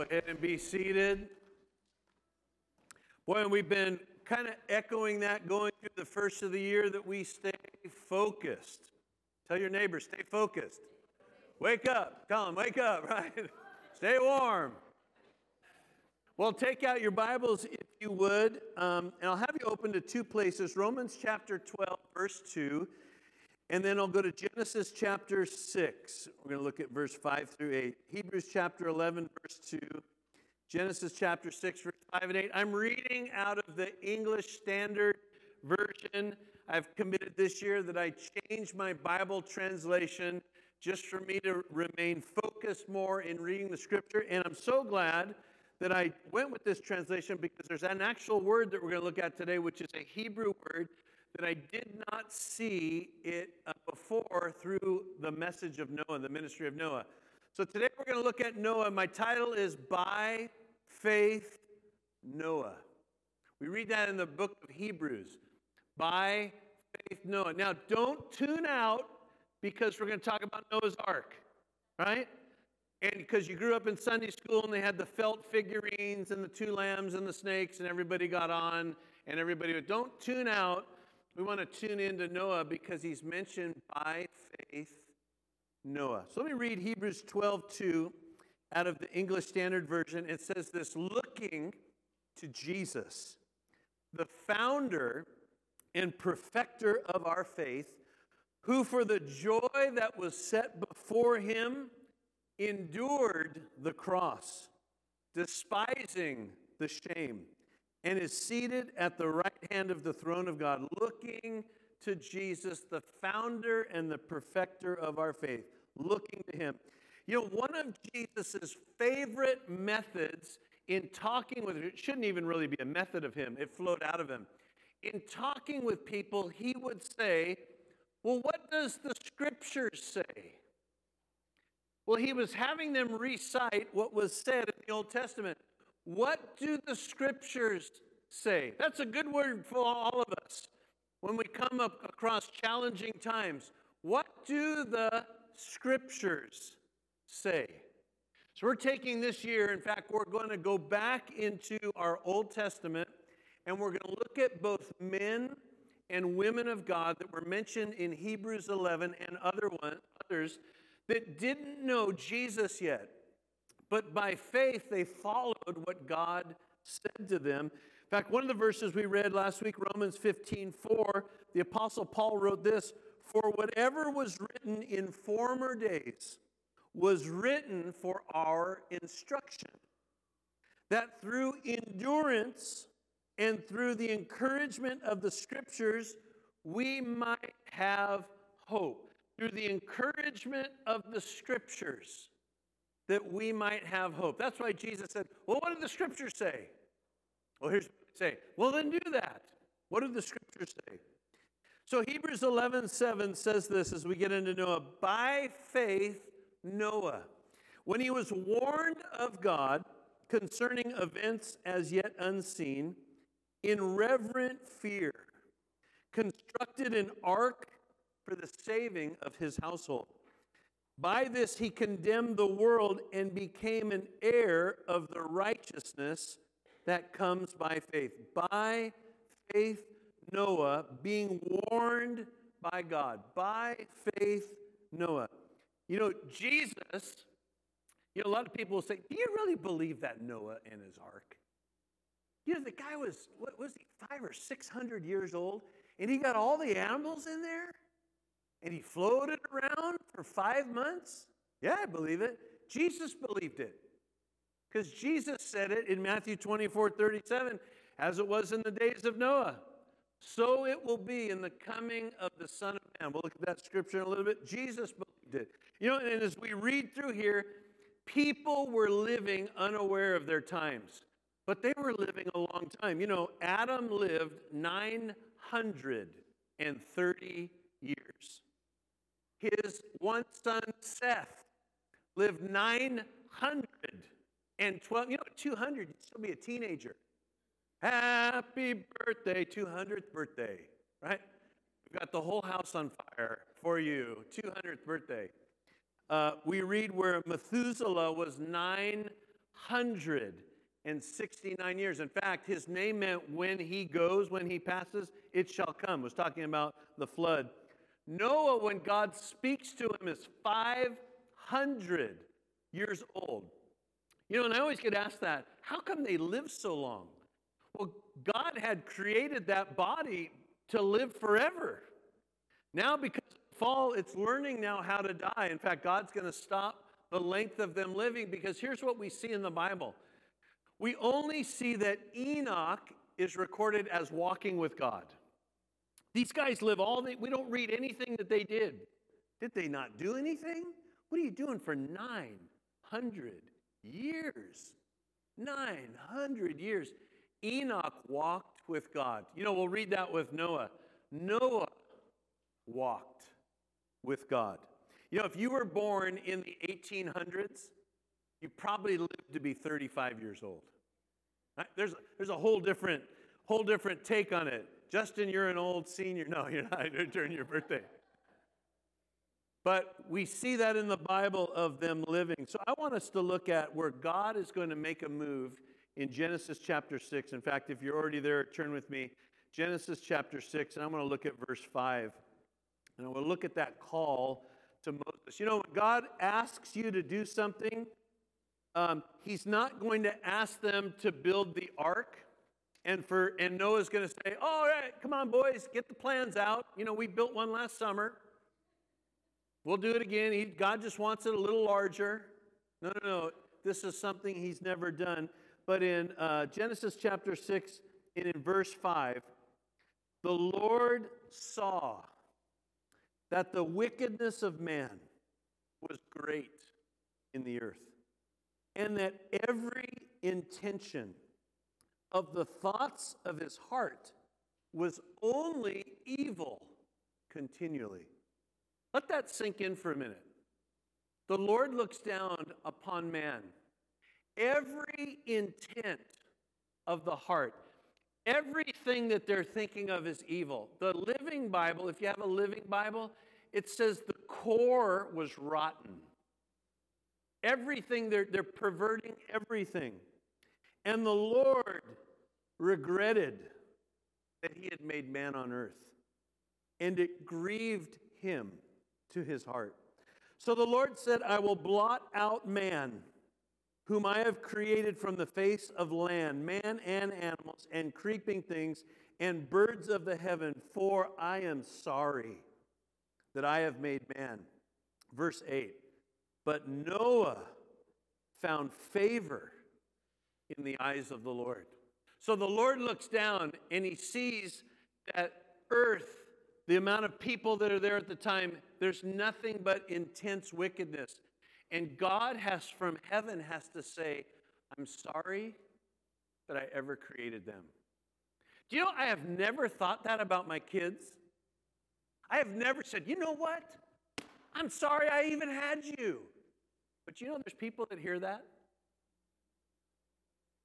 Go ahead and be seated. Boy, and we've been kind of echoing that going through the first of the year that we stay focused. Tell your neighbor, stay focused. Wake up. Them, wake up, right? stay warm. Well, take out your Bibles if you would, um, and I'll have you open to two places Romans chapter 12, verse 2, and then I'll go to Genesis chapter 6. We're going to look at verse 5 through 8. Hebrews chapter 11, verse 2. Genesis chapter 6, verse 5 and 8. I'm reading out of the English Standard Version. I've committed this year that I change my Bible translation just for me to remain focused more in reading the scripture. And I'm so glad that I went with this translation because there's an actual word that we're going to look at today, which is a Hebrew word that I did not see it uh, before through the message of Noah, the ministry of Noah. So today we're going to look at Noah. My title is By Faith Noah. We read that in the book of Hebrews. By faith Noah. Now, don't tune out because we're going to talk about Noah's Ark, right? And because you grew up in Sunday school and they had the felt figurines and the two lambs and the snakes and everybody got on and everybody don't tune out. We want to tune in to Noah because he's mentioned by faith Noah. So let me read Hebrews 12 2 out of the English Standard Version. It says this looking to Jesus, the founder and perfecter of our faith, who for the joy that was set before him endured the cross, despising the shame, and is seated at the right hand of the throne of God, looking to Jesus, the founder and the perfecter of our faith, looking to him. You know, one of Jesus' favorite methods in talking with, it shouldn't even really be a method of him, it flowed out of him. In talking with people, he would say, Well, what does the scriptures say? Well, he was having them recite what was said in the Old Testament. What do the scriptures say? That's a good word for all of us when we come up across challenging times. What do the scriptures say? So, we're taking this year, in fact, we're going to go back into our Old Testament and we're going to look at both men and women of God that were mentioned in Hebrews 11 and other one, others that didn't know Jesus yet, but by faith they followed what God said to them. In fact, one of the verses we read last week, Romans 15 4, the Apostle Paul wrote this For whatever was written in former days was written for our instruction, that through endurance and through the encouragement of the scriptures, we might have hope through the encouragement of the scriptures that we might have hope. That's why Jesus said, Well, what did the scriptures say? Well, here's what say. Well, then do that. What did the scriptures say? So Hebrews 11 7 says this as we get into Noah by faith, Noah, when he was warned of God concerning events as yet unseen, in reverent fear, constructed an ark for the saving of his household. By this he condemned the world and became an heir of the righteousness that comes by faith. By faith, Noah, being warned by God. By faith, Noah. You know, Jesus, you know, a lot of people will say, Do you really believe that Noah and his ark? You know, the guy was, what was he, five or six hundred years old, and he got all the animals in there? And he floated around for five months? Yeah, I believe it. Jesus believed it. Because Jesus said it in Matthew 24 37, as it was in the days of Noah. So it will be in the coming of the Son of Man. We'll look at that scripture in a little bit. Jesus believed it. You know, and as we read through here, people were living unaware of their times, but they were living a long time. You know, Adam lived 930 years. His one son, Seth, lived 912. You know, 200, you'd still be a teenager. Happy birthday, 200th birthday, right? We've got the whole house on fire for you, 200th birthday. Uh, we read where Methuselah was 9 569 years. In fact, his name meant when he goes, when he passes, it shall come. It was talking about the flood. Noah, when God speaks to him, is 500 years old. You know, and I always get asked that how come they live so long? Well, God had created that body to live forever. Now, because of fall, it's learning now how to die. In fact, God's going to stop the length of them living because here's what we see in the Bible we only see that Enoch is recorded as walking with God. These guys live all the, we don't read anything that they did. Did they not do anything? What are you doing for 900 years? 900 years. Enoch walked with God. You know, we'll read that with Noah. Noah walked with God. You know, if you were born in the 1800s, you probably lived to be 35 years old. There's, there's a whole different, whole different take on it. Justin, you're an old senior. No, you're not during your birthday. But we see that in the Bible of them living. So I want us to look at where God is going to make a move in Genesis chapter 6. In fact, if you're already there, turn with me. Genesis chapter 6, and I'm going to look at verse 5. And I will look at that call to Moses. You know, when God asks you to do something, um, he's not going to ask them to build the ark. And for and Noah's going to say, "All right, come on, boys, get the plans out. You know, we built one last summer. We'll do it again. He, God just wants it a little larger. No, no, no. This is something He's never done. But in uh, Genesis chapter six, and in verse five, the Lord saw that the wickedness of man was great in the earth and that every intention of the thoughts of his heart was only evil continually. Let that sink in for a minute. The Lord looks down upon man. Every intent of the heart, everything that they're thinking of is evil. The Living Bible, if you have a Living Bible, it says the core was rotten. Everything, they're, they're perverting everything. And the Lord regretted that he had made man on earth, and it grieved him to his heart. So the Lord said, I will blot out man, whom I have created from the face of land, man and animals, and creeping things, and birds of the heaven, for I am sorry that I have made man. Verse 8 But Noah found favor in the eyes of the Lord. So the Lord looks down and he sees that earth, the amount of people that are there at the time, there's nothing but intense wickedness. And God has, from heaven, has to say, I'm sorry that I ever created them. Do you know, I have never thought that about my kids. I have never said, you know what? I'm sorry I even had you. But you know, there's people that hear that.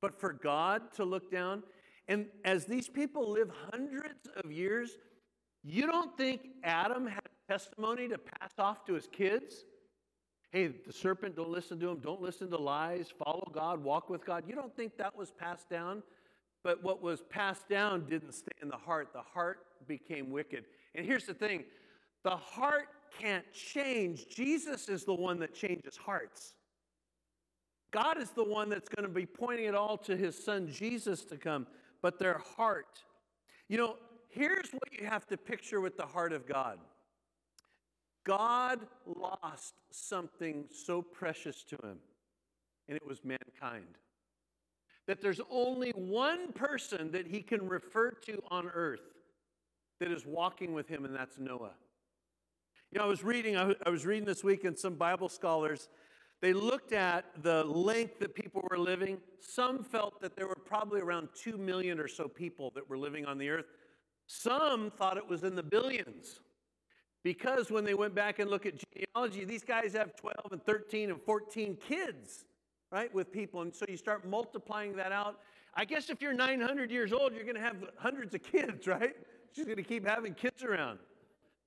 But for God to look down, and as these people live hundreds of years, you don't think Adam had testimony to pass off to his kids? Hey, the serpent, don't listen to him, don't listen to lies, follow God, walk with God. You don't think that was passed down? But what was passed down didn't stay in the heart. The heart became wicked. And here's the thing the heart can't change. Jesus is the one that changes hearts. God is the one that's going to be pointing it all to his son Jesus to come, but their heart. You know, here's what you have to picture with the heart of God God lost something so precious to him, and it was mankind. That there's only one person that he can refer to on earth that is walking with him, and that's Noah. You know, I was reading, I was reading this week, and some Bible scholars, they looked at the length that people were living. Some felt that there were probably around 2 million or so people that were living on the earth. Some thought it was in the billions. Because when they went back and look at genealogy, these guys have 12 and 13 and 14 kids, right, with people. And so you start multiplying that out. I guess if you're 900 years old, you're going to have hundreds of kids, right? She's going to keep having kids around.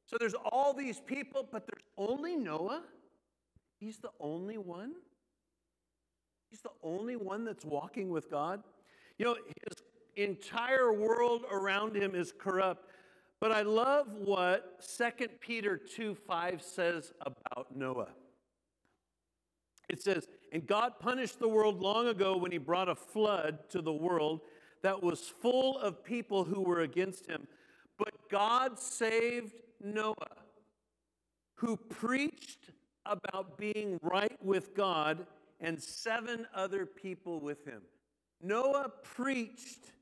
So there's all these people, but there's only Noah. He's the only one. He's the only one that's walking with God. You know, his entire world around him is corrupt. But I love what 2 Peter 2 5 says about Noah. It says, And God punished the world long ago when he brought a flood to the world that was full of people who were against him. But God saved Noah, who preached about being right with God and seven other people with him. Noah preached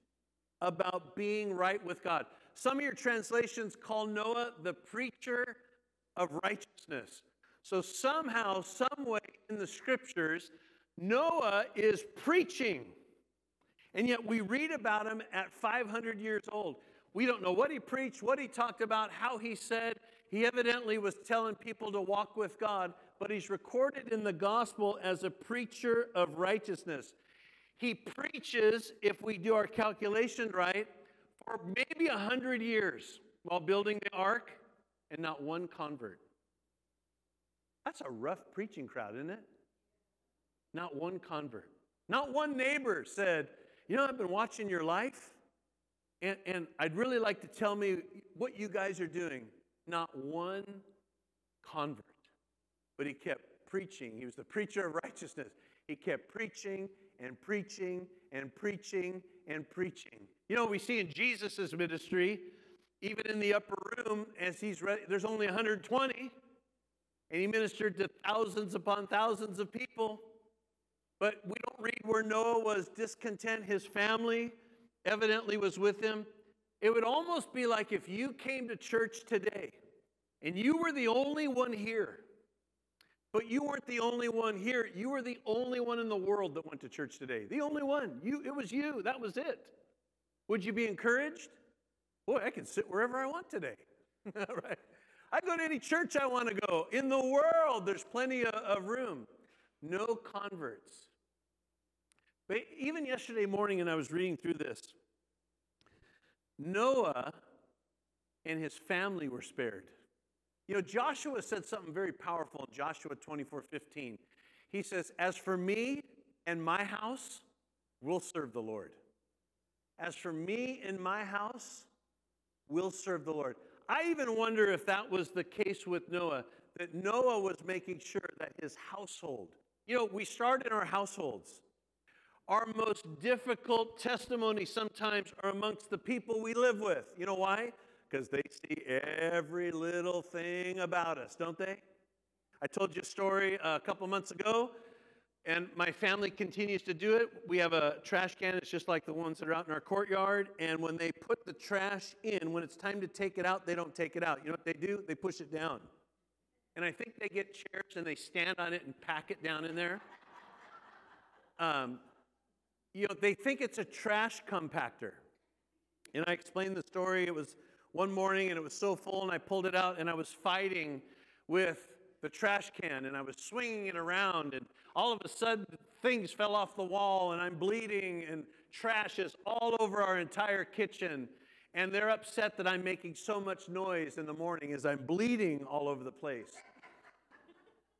about being right with God. Some of your translations call Noah the preacher of righteousness. So, somehow, some way in the scriptures, Noah is preaching. And yet, we read about him at 500 years old. We don't know what he preached, what he talked about, how he said. He evidently was telling people to walk with God, but he's recorded in the gospel as a preacher of righteousness. He preaches, if we do our calculation right, for maybe a hundred years while building the ark, and not one convert. That's a rough preaching crowd, isn't it? Not one convert. Not one neighbor said, You know, I've been watching your life, and, and I'd really like to tell me what you guys are doing. Not one convert. But he kept preaching. He was the preacher of righteousness. He kept preaching and preaching and preaching and preaching. You know, we see in Jesus' ministry, even in the upper room, as he's ready, there's only 120, and he ministered to thousands upon thousands of people. But we don't read where Noah was discontent. His family evidently was with him. It would almost be like if you came to church today and you were the only one here but you weren't the only one here. You were the only one in the world that went to church today. The only one. You, it was you. That was it. Would you be encouraged? Boy, I can sit wherever I want today. right? I go to any church I want to go. In the world, there's plenty of, of room. No converts. But even yesterday morning, and I was reading through this, Noah and his family were spared. You know, Joshua said something very powerful in Joshua 24 15. He says, As for me and my house, we'll serve the Lord. As for me and my house, we'll serve the Lord. I even wonder if that was the case with Noah, that Noah was making sure that his household, you know, we start in our households. Our most difficult testimony sometimes are amongst the people we live with. You know why? because they see every little thing about us, don't they? I told you a story a couple months ago, and my family continues to do it. We have a trash can, it's just like the ones that are out in our courtyard, and when they put the trash in, when it's time to take it out, they don't take it out. You know what they do? They push it down. And I think they get chairs and they stand on it and pack it down in there. Um, you know, they think it's a trash compactor. And I explained the story. It was one morning and it was so full and I pulled it out and I was fighting with the trash can and I was swinging it around and all of a sudden things fell off the wall and I'm bleeding and trash is all over our entire kitchen and they're upset that I'm making so much noise in the morning as I'm bleeding all over the place.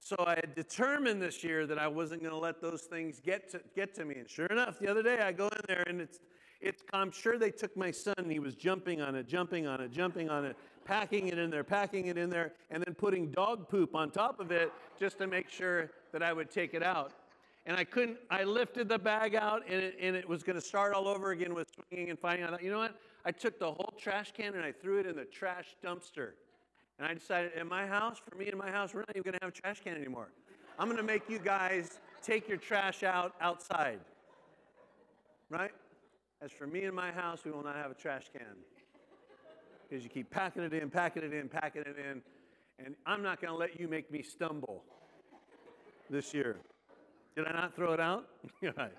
So I had determined this year that I wasn't going to let those things get to, get to me. And sure enough, the other day I go in there and it's it's, I'm sure they took my son and he was jumping on it, jumping on it, jumping on it, packing it in there, packing it in there, and then putting dog poop on top of it just to make sure that I would take it out. And I couldn't, I lifted the bag out and it, and it was going to start all over again with swinging and fighting. I thought, you know what? I took the whole trash can and I threw it in the trash dumpster. And I decided, in my house, for me in my house, we're not even going to have a trash can anymore. I'm going to make you guys take your trash out outside. Right? As for me and my house, we will not have a trash can. Because you keep packing it in, packing it in, packing it in. And I'm not going to let you make me stumble this year. Did I not throw it out? right.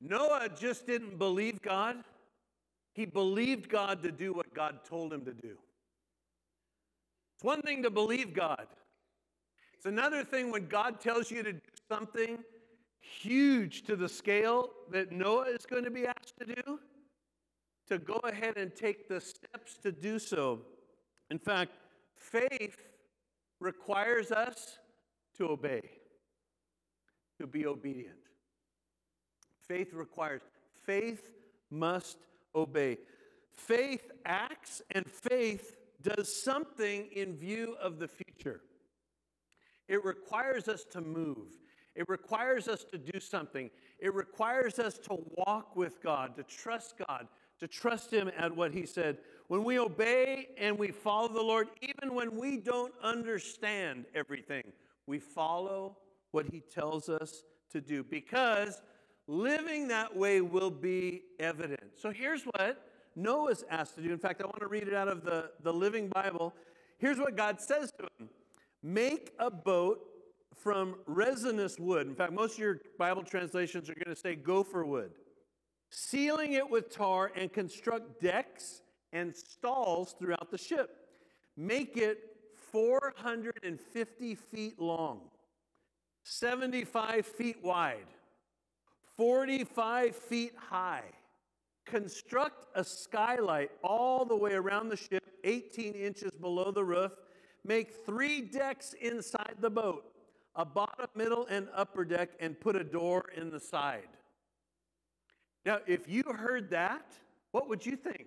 Noah just didn't believe God. He believed God to do what God told him to do. It's one thing to believe God, it's another thing when God tells you to do something huge to the scale that Noah is going to be asked to do, to go ahead and take the steps to do so. In fact, faith requires us to obey, to be obedient. Faith requires, faith must obey. Faith acts and faith does something in view of the future. It requires us to move. It requires us to do something. It requires us to walk with God, to trust God, to trust Him at what He said. When we obey and we follow the Lord, even when we don't understand everything, we follow what He tells us to do because living that way will be evident. So here's what Noah's asked to do. In fact, I want to read it out of the, the Living Bible. Here's what God says to him Make a boat from resinous wood. In fact, most of your Bible translations are going to say gopher wood. Sealing it with tar and construct decks and stalls throughout the ship. Make it 450 feet long, 75 feet wide, 45 feet high. Construct a skylight all the way around the ship, 18 inches below the roof. Make three decks inside the boat a bottom, middle, and upper deck, and put a door in the side. Now, if you heard that, what would you think?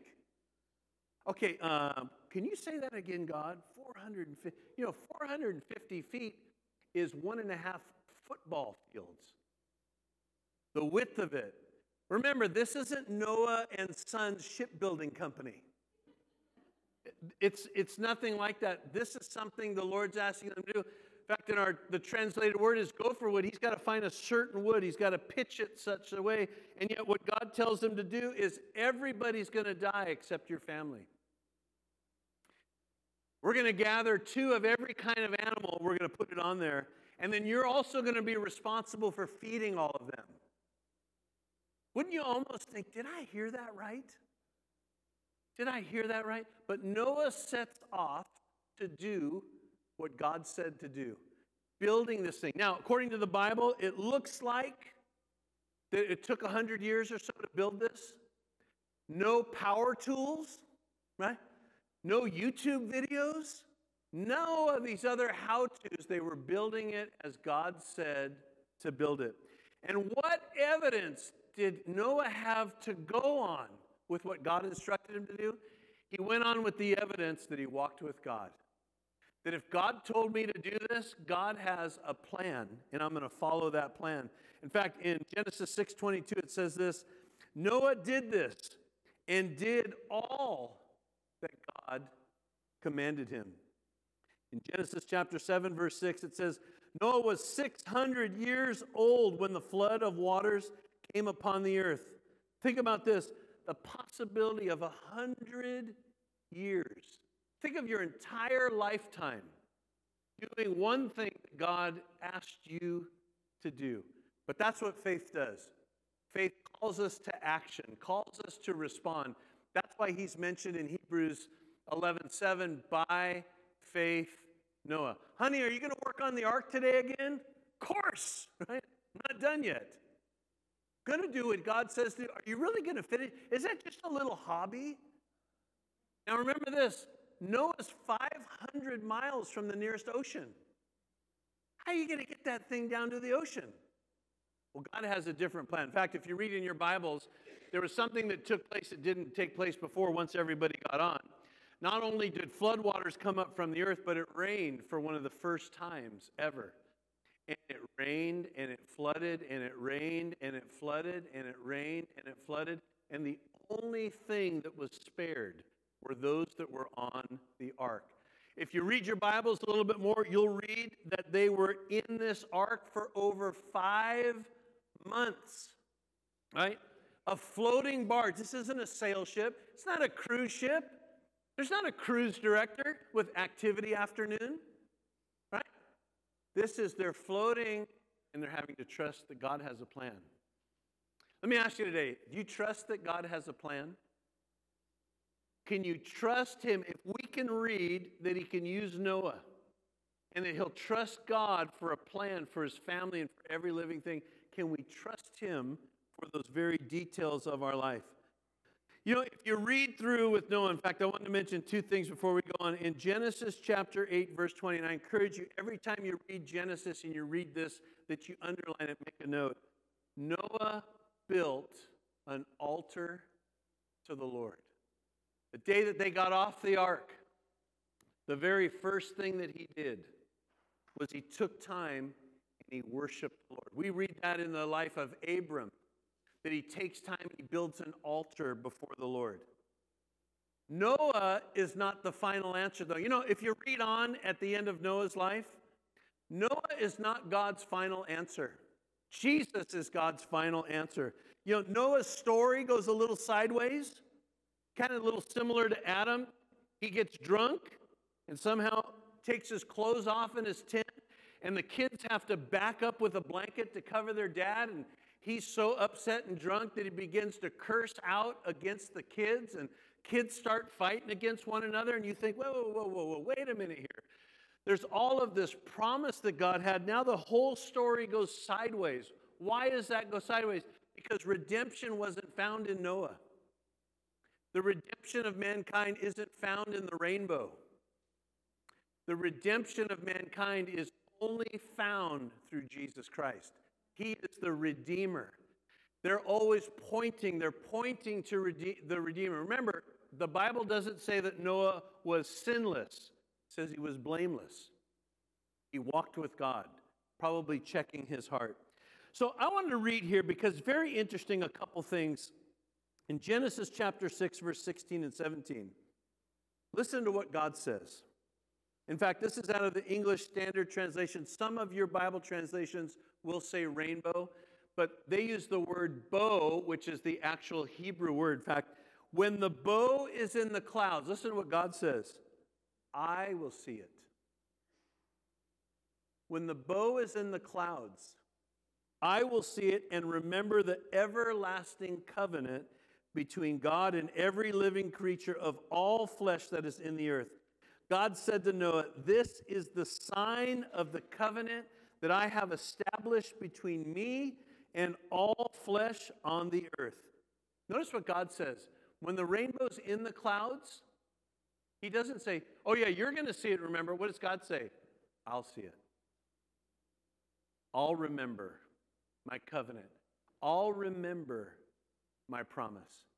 Okay, um, can you say that again, God? 450, you know, 450 feet is one and a half football fields. The width of it. Remember, this isn't Noah and Sons Shipbuilding Company. It's, it's nothing like that. This is something the Lord's asking them to do. In fact, in our the translated word is gopher wood. He's got to find a certain wood. He's got to pitch it such a way. And yet, what God tells them to do is everybody's going to die except your family. We're going to gather two of every kind of animal. We're going to put it on there. And then you're also going to be responsible for feeding all of them. Wouldn't you almost think, did I hear that right? Did I hear that right? But Noah sets off to do what God said to do, building this thing. Now, according to the Bible, it looks like that it took 100 years or so to build this. No power tools, right? No YouTube videos, no of these other how to's. They were building it as God said to build it. And what evidence did Noah have to go on with what God instructed him to do? He went on with the evidence that he walked with God. That if God told me to do this, God has a plan, and I'm going to follow that plan. In fact, in Genesis 6:22 it says this, Noah did this and did all that God commanded him. In Genesis chapter 7 verse 6 it says, Noah was 600 years old when the flood of waters came upon the earth. Think about this, the possibility of a hundred years Think of your entire lifetime doing one thing God asked you to do. But that's what faith does. Faith calls us to action, calls us to respond. That's why he's mentioned in Hebrews 11:7 by faith Noah. Honey, are you going to work on the ark today again? Of course, right? Not done yet. Going to do what God says to. do? Are you really going to finish? Is that just a little hobby? Now remember this Noah's 500 miles from the nearest ocean. How are you going to get that thing down to the ocean? Well, God has a different plan. In fact, if you read in your Bibles, there was something that took place that didn't take place before once everybody got on. Not only did floodwaters come up from the earth, but it rained for one of the first times ever. And it rained and it flooded and it rained and it flooded and it rained and it flooded. And the only thing that was spared were those that were on the ark. If you read your Bibles a little bit more, you'll read that they were in this ark for over five months, right? A floating barge. This isn't a sail ship, it's not a cruise ship. There's not a cruise director with activity afternoon? This is they're floating and they're having to trust that God has a plan. Let me ask you today do you trust that God has a plan? Can you trust him? If we can read that he can use Noah and that he'll trust God for a plan for his family and for every living thing, can we trust him for those very details of our life? You know, if you read through with Noah, in fact, I want to mention two things before we go on. In Genesis chapter 8, verse 20, and I encourage you every time you read Genesis and you read this, that you underline it, make a note. Noah built an altar to the Lord. The day that they got off the ark, the very first thing that he did was he took time and he worshiped the Lord. We read that in the life of Abram that he takes time and he builds an altar before the Lord. Noah is not the final answer, though. You know, if you read on at the end of Noah's life, Noah is not God's final answer. Jesus is God's final answer. You know, Noah's story goes a little sideways, kind of a little similar to Adam. He gets drunk and somehow takes his clothes off in his tent, and the kids have to back up with a blanket to cover their dad, and he's so upset and drunk that he begins to curse out against the kids, and kids start fighting against one another, and you think, whoa, whoa, whoa, whoa, whoa, wait a minute here. There's all of this promise that God had. Now the whole story goes sideways. Why does that go sideways? Because redemption wasn't found in Noah. The redemption of mankind isn't found in the rainbow. The redemption of mankind is only found through Jesus Christ. He is the Redeemer. They're always pointing, they're pointing to rede- the Redeemer. Remember, the Bible doesn't say that Noah was sinless, it says he was blameless. He walked with God, probably checking his heart. So I wanted to read here because very interesting a couple things in Genesis chapter 6, verse 16 and 17. Listen to what God says. In fact, this is out of the English Standard Translation. Some of your Bible translations will say rainbow, but they use the word bow, which is the actual Hebrew word. In fact, when the bow is in the clouds, listen to what God says I will see it. When the bow is in the clouds, I will see it and remember the everlasting covenant between God and every living creature of all flesh that is in the earth. God said to Noah, This is the sign of the covenant that I have established between me and all flesh on the earth. Notice what God says. When the rainbow's in the clouds, He doesn't say, Oh, yeah, you're going to see it, remember. What does God say? I'll see it. I'll remember my covenant. I'll remember my promise.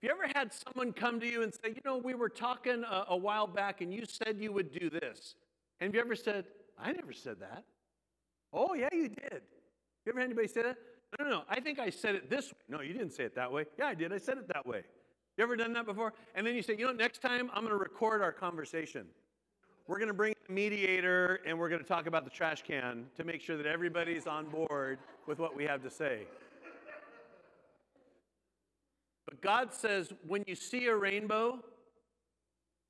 Have you ever had someone come to you and say, You know, we were talking a, a while back and you said you would do this? And have you ever said, I never said that? Oh, yeah, you did. Have you ever had anybody say that? No, no, no. I think I said it this way. No, you didn't say it that way. Yeah, I did. I said it that way. You ever done that before? And then you say, you know, next time I'm going to record our conversation. We're going to bring a mediator and we're going to talk about the trash can to make sure that everybody's on board with what we have to say. But God says, when you see a rainbow,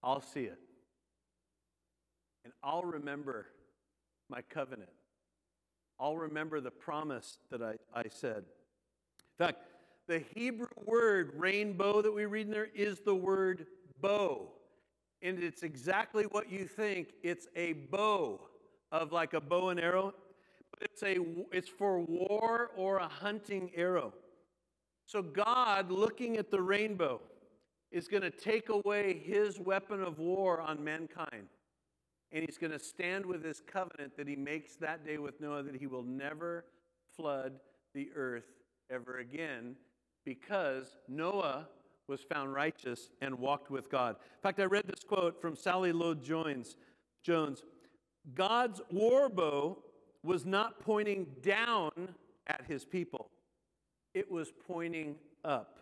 I'll see it. And I'll remember my covenant. I'll remember the promise that I, I said. In fact, the Hebrew word rainbow that we read in there is the word bow. And it's exactly what you think. It's a bow of like a bow and arrow, but it's a it's for war or a hunting arrow. So God, looking at the rainbow, is going to take away his weapon of war on mankind. And he's going to stand with his covenant that he makes that day with Noah that he will never flood the earth ever again because Noah was found righteous and walked with God. In fact, I read this quote from Sally Lloyd Jones. Jones God's war bow was not pointing down at his people, it was pointing up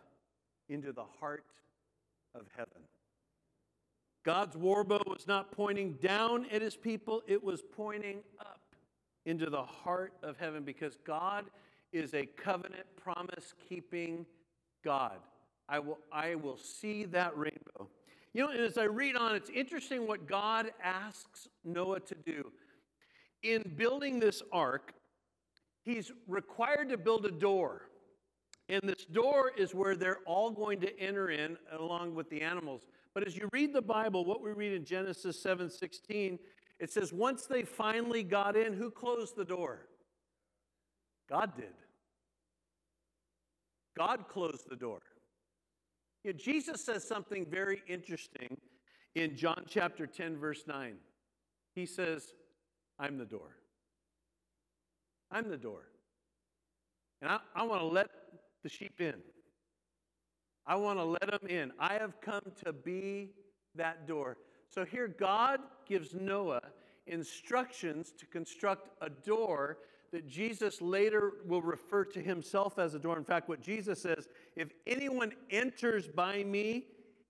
into the heart of heaven. God's war bow was not pointing down at his people, it was pointing up into the heart of heaven because God is a covenant promise keeping God. I will, I will see that rainbow. You know, as I read on, it's interesting what God asks Noah to do. In building this ark, he's required to build a door. And this door is where they're all going to enter in along with the animals. But as you read the Bible, what we read in Genesis 7:16, it says once they finally got in, who closed the door? God did. God closed the door. You know, Jesus says something very interesting in John chapter 10, verse 9. He says, I'm the door. I'm the door. And I, I want to let the sheep in. I want to let them in. I have come to be that door. So here, God gives Noah instructions to construct a door that Jesus later will refer to himself as a door. In fact, what Jesus says if anyone enters by me,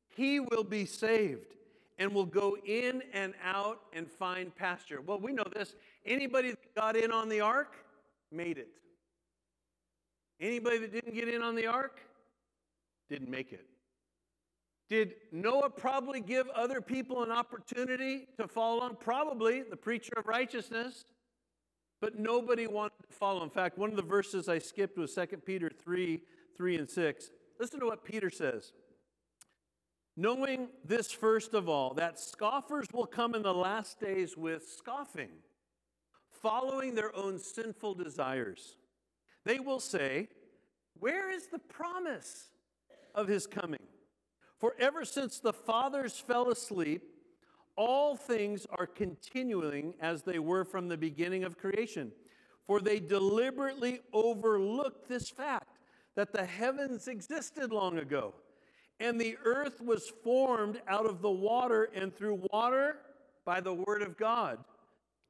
he will be saved and will go in and out and find pasture. Well, we know this. Anybody that got in on the ark made it. Anybody that didn't get in on the ark didn't make it. Did Noah probably give other people an opportunity to follow along? Probably, the preacher of righteousness. But nobody wanted to follow. In fact, one of the verses I skipped was 2 Peter 3 3 and 6. Listen to what Peter says. Knowing this first of all, that scoffers will come in the last days with scoffing, following their own sinful desires. They will say, Where is the promise of his coming? For ever since the fathers fell asleep, all things are continuing as they were from the beginning of creation. For they deliberately overlooked this fact that the heavens existed long ago, and the earth was formed out of the water and through water by the word of God.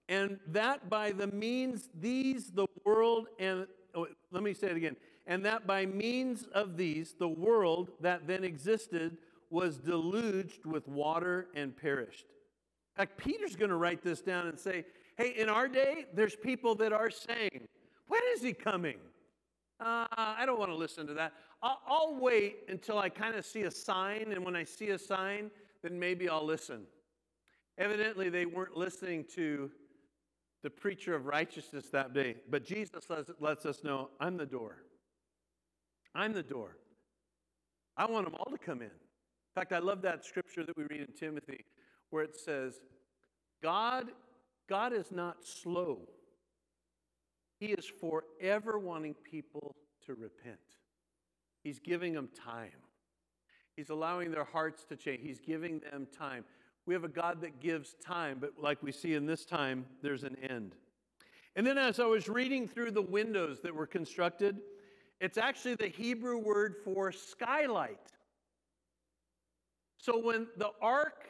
And that by the means these, the world, and oh, let me say it again, and that by means of these, the world that then existed was deluged with water and perished. In fact, Peter's going to write this down and say, hey, in our day, there's people that are saying, when is he coming? Uh, I don't want to listen to that. I'll, I'll wait until I kind of see a sign, and when I see a sign, then maybe I'll listen. Evidently, they weren't listening to the preacher of righteousness that day, but Jesus lets, lets us know I'm the door. I'm the door. I want them all to come in. In fact, I love that scripture that we read in Timothy where it says, God, God is not slow. He is forever wanting people to repent. He's giving them time. He's allowing their hearts to change. He's giving them time. We have a God that gives time, but like we see in this time, there's an end. And then as I was reading through the windows that were constructed, it's actually the Hebrew word for skylight. So when the ark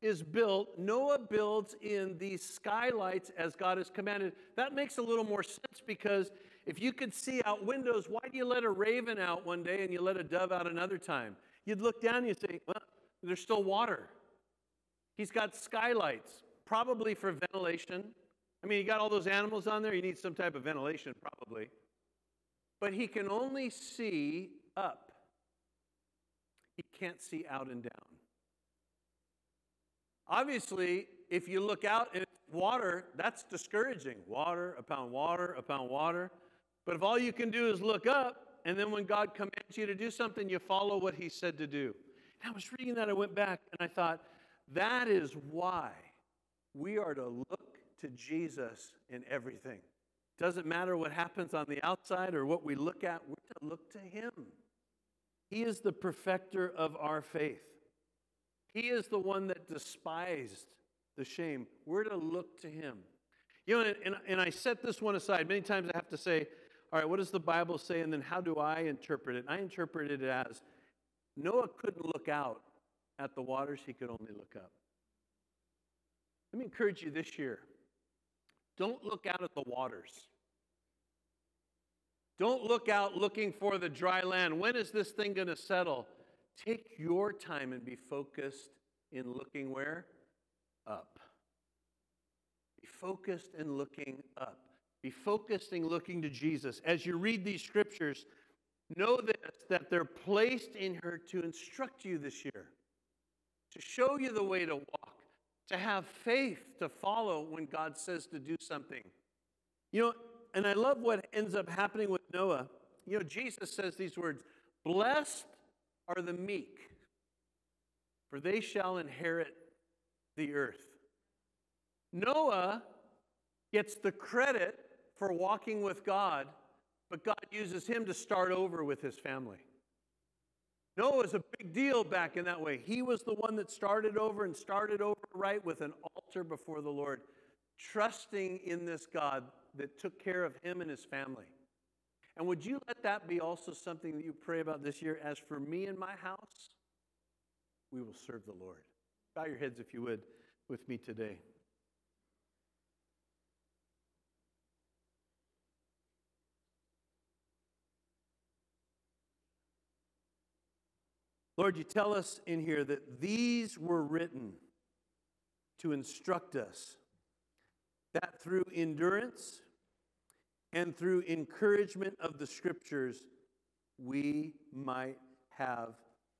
is built, Noah builds in these skylights as God has commanded. That makes a little more sense because if you could see out windows, why do you let a raven out one day and you let a dove out another time? You'd look down and you'd say, well, there's still water. He's got skylights, probably for ventilation. I mean, you got all those animals on there, you need some type of ventilation, probably. But he can only see up, he can't see out and down. Obviously, if you look out it's water, that's discouraging. Water upon water upon water. But if all you can do is look up, and then when God commands you to do something, you follow what He said to do. And I was reading that, I went back and I thought, that is why we are to look to Jesus in everything. Doesn't matter what happens on the outside or what we look at, we're to look to Him. He is the perfecter of our faith. He is the one that despised the shame. We're to look to him. You know, and, and I set this one aside. Many times I have to say, all right, what does the Bible say? And then how do I interpret it? I interpret it as Noah couldn't look out at the waters, he could only look up. Let me encourage you this year don't look out at the waters. Don't look out looking for the dry land. When is this thing going to settle? Take your time and be focused in looking where? Up. Be focused in looking up. Be focused in looking to Jesus. As you read these scriptures, know this that they're placed in her to instruct you this year, to show you the way to walk, to have faith to follow when God says to do something. You know, and I love what ends up happening with Noah. You know, Jesus says these words Blessed are the meek, for they shall inherit the earth. Noah gets the credit for walking with God, but God uses him to start over with his family. Noah was a big deal back in that way. He was the one that started over and started over right with an altar before the Lord, trusting in this God that took care of him and his family. And would you let that be also something that you pray about this year? As for me and my house, we will serve the Lord. Bow your heads, if you would, with me today. Lord, you tell us in here that these were written to instruct us that through endurance and through encouragement of the scriptures, we might have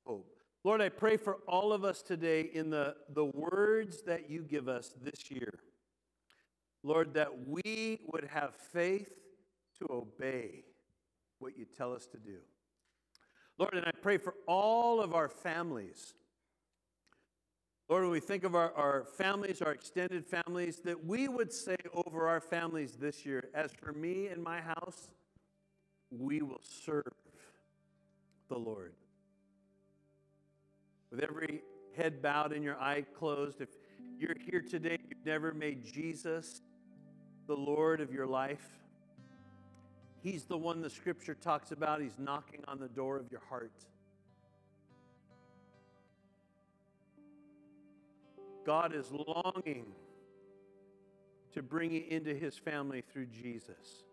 hope. Lord, I pray for all of us today in the, the words that you give us this year. Lord, that we would have faith to obey what you tell us to do. Lord, and I pray for all of our families. Lord, when we think of our, our families, our extended families, that we would say over our families this year, as for me and my house, we will serve the Lord. With every head bowed and your eye closed, if you're here today, you've never made Jesus the Lord of your life, He's the one the scripture talks about. He's knocking on the door of your heart. God is longing to bring you into his family through Jesus.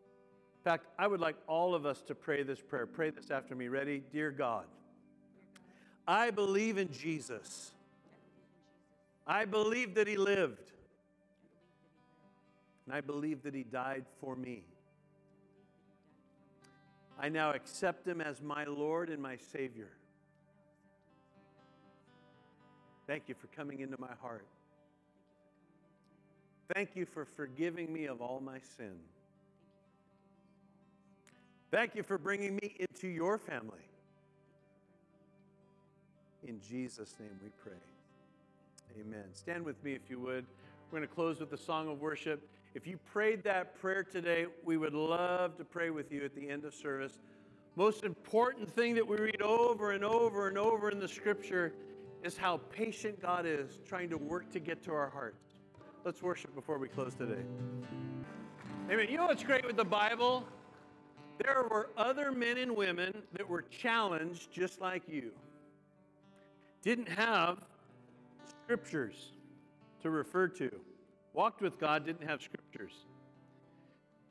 In fact, I would like all of us to pray this prayer. Pray this after me. Ready? Dear God, I believe in Jesus. I believe that he lived. And I believe that he died for me. I now accept him as my Lord and my Savior. Thank you for coming into my heart. Thank you for forgiving me of all my sin. Thank you for bringing me into your family. In Jesus' name we pray. Amen. Stand with me if you would. We're going to close with a song of worship. If you prayed that prayer today, we would love to pray with you at the end of service. Most important thing that we read over and over and over in the scripture is how patient God is trying to work to get to our hearts. Let's worship before we close today. Amen. You know what's great with the Bible? There were other men and women that were challenged just like you. Didn't have scriptures to refer to walked with God, didn't have scriptures.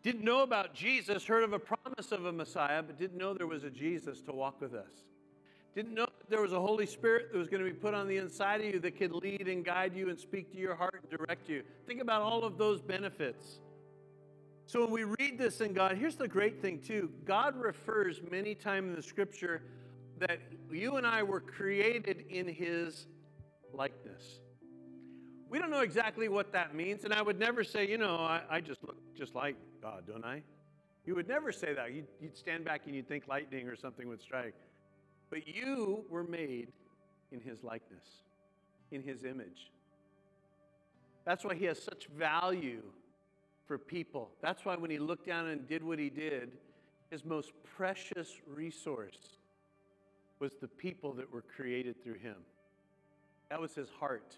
Didn't know about Jesus, heard of a promise of a Messiah, but didn't know there was a Jesus to walk with us. Didn't know there was a Holy Spirit that was going to be put on the inside of you that could lead and guide you and speak to your heart and direct you. Think about all of those benefits. So when we read this in God, here's the great thing too. God refers many times in the scripture that you and I were created in his likeness. We don't know exactly what that means, and I would never say, you know, I, I just look just like God, don't I? You would never say that. You'd, you'd stand back and you'd think lightning or something would strike. But you were made in his likeness, in his image. That's why he has such value for people. That's why when he looked down and did what he did, his most precious resource was the people that were created through him. That was his heart.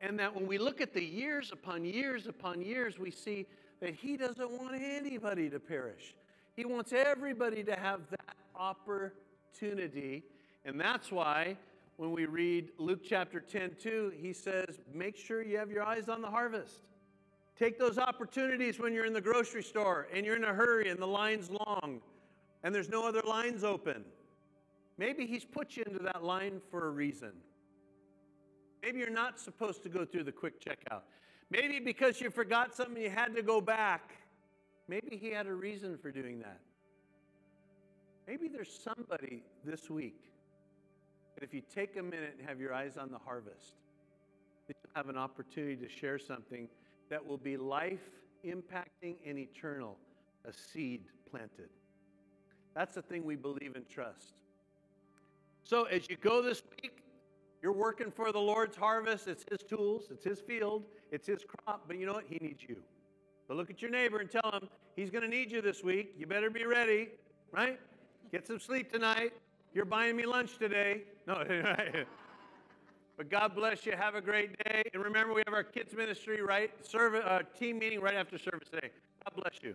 And that when we look at the years upon years upon years, we see that He doesn't want anybody to perish. He wants everybody to have that opportunity. And that's why when we read Luke chapter 10 2, He says, Make sure you have your eyes on the harvest. Take those opportunities when you're in the grocery store and you're in a hurry and the line's long and there's no other lines open. Maybe He's put you into that line for a reason. Maybe you're not supposed to go through the quick checkout. Maybe because you forgot something, you had to go back. Maybe he had a reason for doing that. Maybe there's somebody this week that if you take a minute and have your eyes on the harvest, you'll have an opportunity to share something that will be life impacting and eternal, a seed planted. That's the thing we believe and trust. So as you go this week, you're working for the Lord's harvest. It's His tools, it's His field, it's His crop. But you know what? He needs you. So look at your neighbor and tell him He's going to need you this week. You better be ready, right? Get some sleep tonight. you're buying me lunch today. No, right. But God bless you. Have a great day. And remember, we have our kids' ministry, right? Service, uh, team meeting right after service today. God bless you.